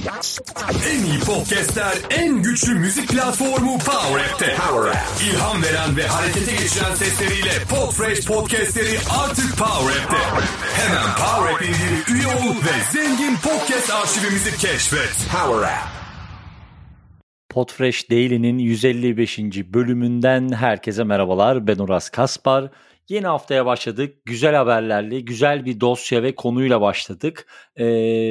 En iyi podcastler, en güçlü müzik platformu Power App'te. Power App. İlham veren ve harekete geçiren sesleriyle Podfresh podcastleri artık Power App'te. Hemen Power App indir, üye ol ve zengin podcast arşivimizi keşfet. Power App. Podfresh Daily'nin 155. bölümünden herkese merhabalar. Ben Uras Kaspar. Yeni haftaya başladık. Güzel haberlerle, güzel bir dosya ve konuyla başladık. Ee,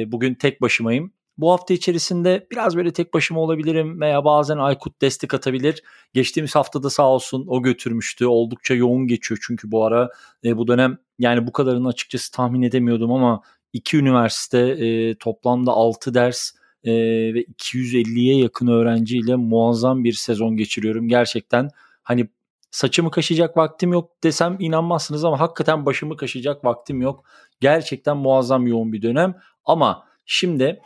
bugün tek başımayım. Bu hafta içerisinde biraz böyle tek başıma olabilirim veya bazen Aykut destek atabilir. Geçtiğimiz haftada sağ olsun o götürmüştü. Oldukça yoğun geçiyor çünkü bu ara e, bu dönem yani bu kadarını açıkçası tahmin edemiyordum ama iki üniversite e, toplamda 6 ders e, ve 250'ye yakın öğrenciyle muazzam bir sezon geçiriyorum. Gerçekten hani saçımı kaşıyacak vaktim yok desem inanmazsınız ama hakikaten başımı kaşıyacak vaktim yok. Gerçekten muazzam yoğun bir dönem ama şimdi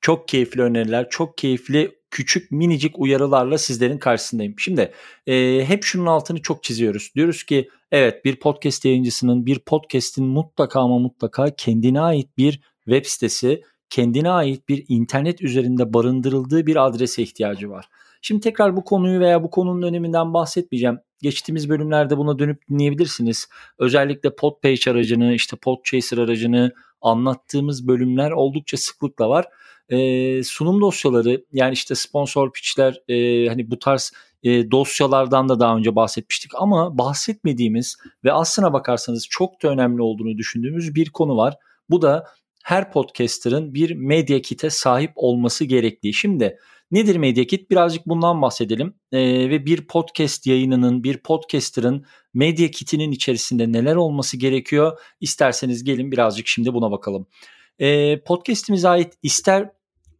çok keyifli öneriler, çok keyifli küçük minicik uyarılarla sizlerin karşısındayım. Şimdi e, hep şunun altını çok çiziyoruz. Diyoruz ki evet bir podcast yayıncısının bir podcast'in mutlaka ama mutlaka kendine ait bir web sitesi, kendine ait bir internet üzerinde barındırıldığı bir adrese ihtiyacı var. Şimdi tekrar bu konuyu veya bu konunun öneminden bahsetmeyeceğim. Geçtiğimiz bölümlerde buna dönüp dinleyebilirsiniz. Özellikle Podpage aracını, işte Podchaser aracını anlattığımız bölümler oldukça sıklıkla var. Ee, sunum dosyaları yani işte sponsor pitchler e, hani bu tarz e, dosyalardan da daha önce bahsetmiştik ama bahsetmediğimiz ve aslına bakarsanız çok da önemli olduğunu düşündüğümüz bir konu var. Bu da her podcaster'ın bir medya kite sahip olması gerektiği. Şimdi Nedir Media Kit? Birazcık bundan bahsedelim. Ee, ve bir podcast yayınının, bir podcaster'ın Media Kit'inin içerisinde neler olması gerekiyor? İsterseniz gelin birazcık şimdi buna bakalım. Ee, podcast'imize ait ister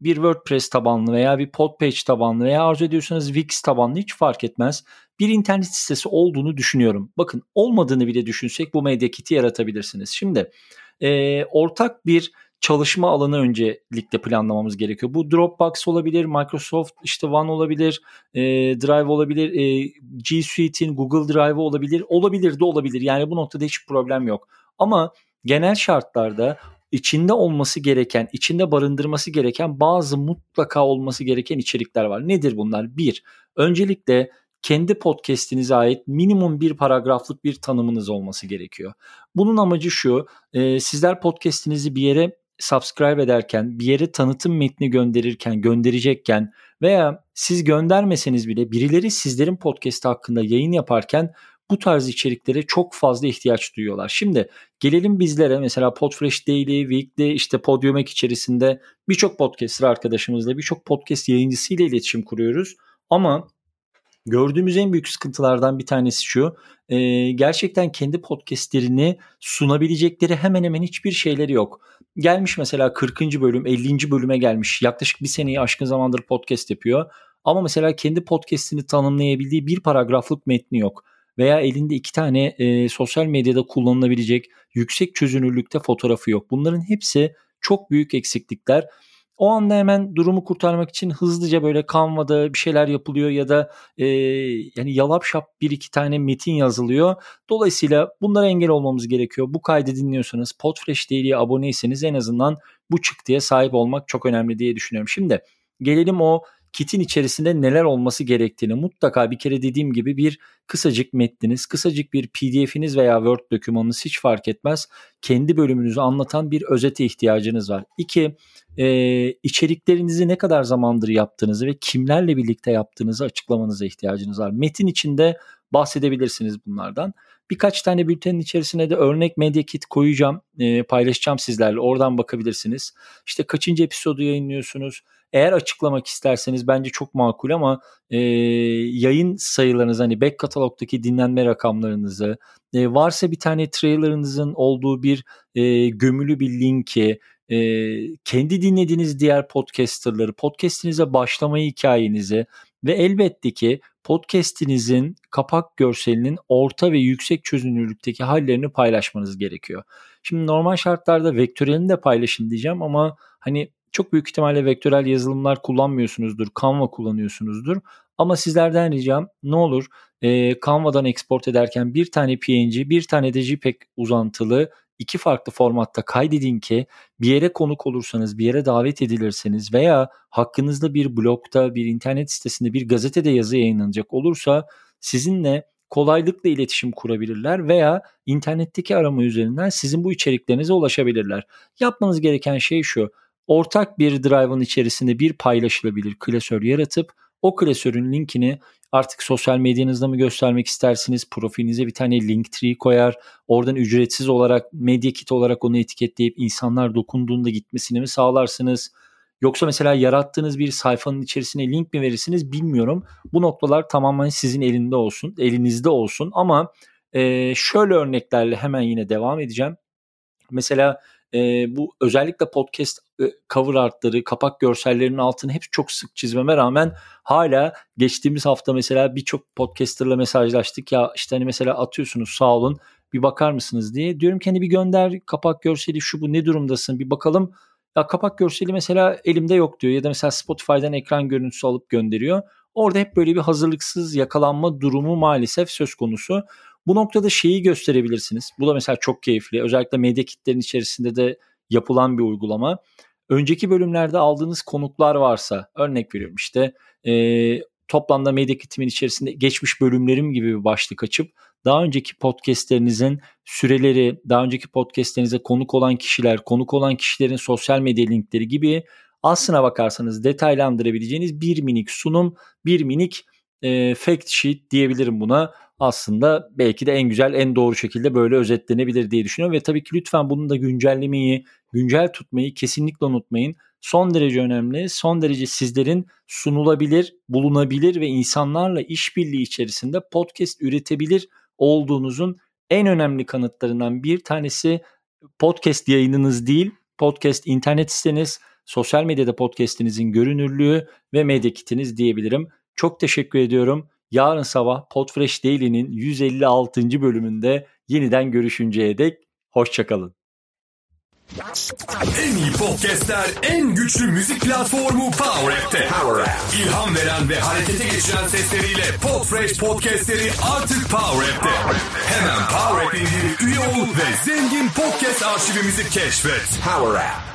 bir WordPress tabanlı veya bir Podpage tabanlı veya arzu ediyorsanız Wix tabanlı hiç fark etmez. Bir internet sitesi olduğunu düşünüyorum. Bakın olmadığını bile düşünsek bu Media Kit'i yaratabilirsiniz. Şimdi e, ortak bir çalışma alanı öncelikle planlamamız gerekiyor. Bu Dropbox olabilir, Microsoft işte One olabilir, e, Drive olabilir, e, G Suite'in Google Drive olabilir, olabilir de olabilir. Yani bu noktada hiç problem yok. Ama genel şartlarda içinde olması gereken, içinde barındırması gereken bazı mutlaka olması gereken içerikler var. Nedir bunlar? Bir, öncelikle kendi podcast'inize ait minimum bir paragraflık bir tanımınız olması gerekiyor. Bunun amacı şu, e, sizler podcast'inizi bir yere subscribe ederken, bir yere tanıtım metni gönderirken, gönderecekken veya siz göndermeseniz bile birileri sizlerin podcast hakkında yayın yaparken bu tarz içeriklere çok fazla ihtiyaç duyuyorlar. Şimdi gelelim bizlere mesela Podfresh Daily, Weekly, işte Podiumek içerisinde birçok podcaster arkadaşımızla, birçok podcast yayıncısıyla iletişim kuruyoruz. Ama gördüğümüz en büyük sıkıntılardan bir tanesi şu. E, gerçekten kendi podcastlerini sunabilecekleri hemen hemen hiçbir şeyleri yok. Gelmiş mesela 40. bölüm 50. bölüme gelmiş. Yaklaşık bir seneyi aşkın zamandır podcast yapıyor. Ama mesela kendi podcastini tanımlayabildiği bir paragraflık metni yok. Veya elinde iki tane e, sosyal medyada kullanılabilecek yüksek çözünürlükte fotoğrafı yok. Bunların hepsi çok büyük eksiklikler. O anda hemen durumu kurtarmak için hızlıca böyle Canva'da bir şeyler yapılıyor ya da e, yani yalap şap bir iki tane metin yazılıyor. Dolayısıyla bunlara engel olmamız gerekiyor. Bu kaydı dinliyorsanız Podfresh Daily'ye aboneyseniz en azından bu çıktıya sahip olmak çok önemli diye düşünüyorum. Şimdi gelelim o kitin içerisinde neler olması gerektiğini mutlaka bir kere dediğim gibi bir kısacık metniniz, kısacık bir pdf'iniz veya Word dokümanınız hiç fark etmez. Kendi bölümünüzü anlatan bir özete ihtiyacınız var. İki, e, içeriklerinizi ne kadar zamandır yaptığınızı ve kimlerle birlikte yaptığınızı açıklamanıza ihtiyacınız var. Metin içinde bahsedebilirsiniz bunlardan. Birkaç tane bültenin içerisine de örnek medya kit koyacağım, e, paylaşacağım sizlerle. Oradan bakabilirsiniz. İşte kaçıncı episodu yayınlıyorsunuz? Eğer açıklamak isterseniz bence çok makul ama e, yayın sayılarınız hani back katalogdaki dinlenme rakamlarınızı e, varsa bir tane trailerınızın olduğu bir e, gömülü bir linki e, kendi dinlediğiniz diğer podcasterları podcastinize başlama hikayenizi ve elbette ki podcast'inizin kapak görselinin orta ve yüksek çözünürlükteki hallerini paylaşmanız gerekiyor. Şimdi normal şartlarda vektörelini de paylaşın diyeceğim ama hani çok büyük ihtimalle vektörel yazılımlar kullanmıyorsunuzdur. Canva kullanıyorsunuzdur. Ama sizlerden ricam ne olur e, Canva'dan export ederken bir tane PNG, bir tane de JPEG uzantılı iki farklı formatta kaydedin ki bir yere konuk olursanız, bir yere davet edilirseniz veya hakkınızda bir blogda, bir internet sitesinde, bir gazetede yazı yayınlanacak olursa sizinle kolaylıkla iletişim kurabilirler veya internetteki arama üzerinden sizin bu içeriklerinize ulaşabilirler. Yapmanız gereken şey şu. Ortak bir drive'ın içerisinde bir paylaşılabilir klasör yaratıp o klasörün linkini artık sosyal medyanızda mı göstermek istersiniz? Profilinize bir tane link tree koyar. Oradan ücretsiz olarak medya kit olarak onu etiketleyip insanlar dokunduğunda gitmesini mi sağlarsınız? Yoksa mesela yarattığınız bir sayfanın içerisine link mi verirsiniz bilmiyorum. Bu noktalar tamamen sizin elinde olsun, elinizde olsun ama e, şöyle örneklerle hemen yine devam edeceğim. Mesela e, bu özellikle podcast e, cover artları, kapak görsellerinin altını hep çok sık çizmeme rağmen hala geçtiğimiz hafta mesela birçok podcasterla mesajlaştık ya işte hani mesela atıyorsunuz sağ olun bir bakar mısınız diye. Diyorum ki hani bir gönder kapak görseli şu bu ne durumdasın bir bakalım. Ya kapak görseli mesela elimde yok diyor ya da mesela Spotify'dan ekran görüntüsü alıp gönderiyor. Orada hep böyle bir hazırlıksız yakalanma durumu maalesef söz konusu. Bu noktada şeyi gösterebilirsiniz. Bu da mesela çok keyifli. Özellikle medya kitlerin içerisinde de yapılan bir uygulama. Önceki bölümlerde aldığınız konuklar varsa örnek veriyorum işte e, toplamda medya kitimin içerisinde geçmiş bölümlerim gibi bir başlık açıp daha önceki podcastlerinizin süreleri, daha önceki podcastlerinize konuk olan kişiler, konuk olan kişilerin sosyal medya linkleri gibi aslına bakarsanız detaylandırabileceğiniz bir minik sunum, bir minik e, fact sheet diyebilirim buna. Aslında belki de en güzel, en doğru şekilde böyle özetlenebilir diye düşünüyorum. Ve tabii ki lütfen bunu da güncellemeyi, güncel tutmayı kesinlikle unutmayın. Son derece önemli, son derece sizlerin sunulabilir, bulunabilir ve insanlarla işbirliği içerisinde podcast üretebilir olduğunuzun en önemli kanıtlarından bir tanesi podcast yayınınız değil, podcast internet siteniz, sosyal medyada podcast'inizin görünürlüğü ve medya kitiniz diyebilirim. Çok teşekkür ediyorum. Yarın sabah Podfresh Daily'nin 156. bölümünde yeniden görüşünceye dek hoşçakalın. En iyi podcastler, en güçlü müzik platformu Power App'te. Power App. İlham veren ve harekete geçiren sesleriyle Podfresh podcastleri artık Power App'te. Hemen Power App indir, üye ol ve zengin podcast arşivimizi keşfet. Power App.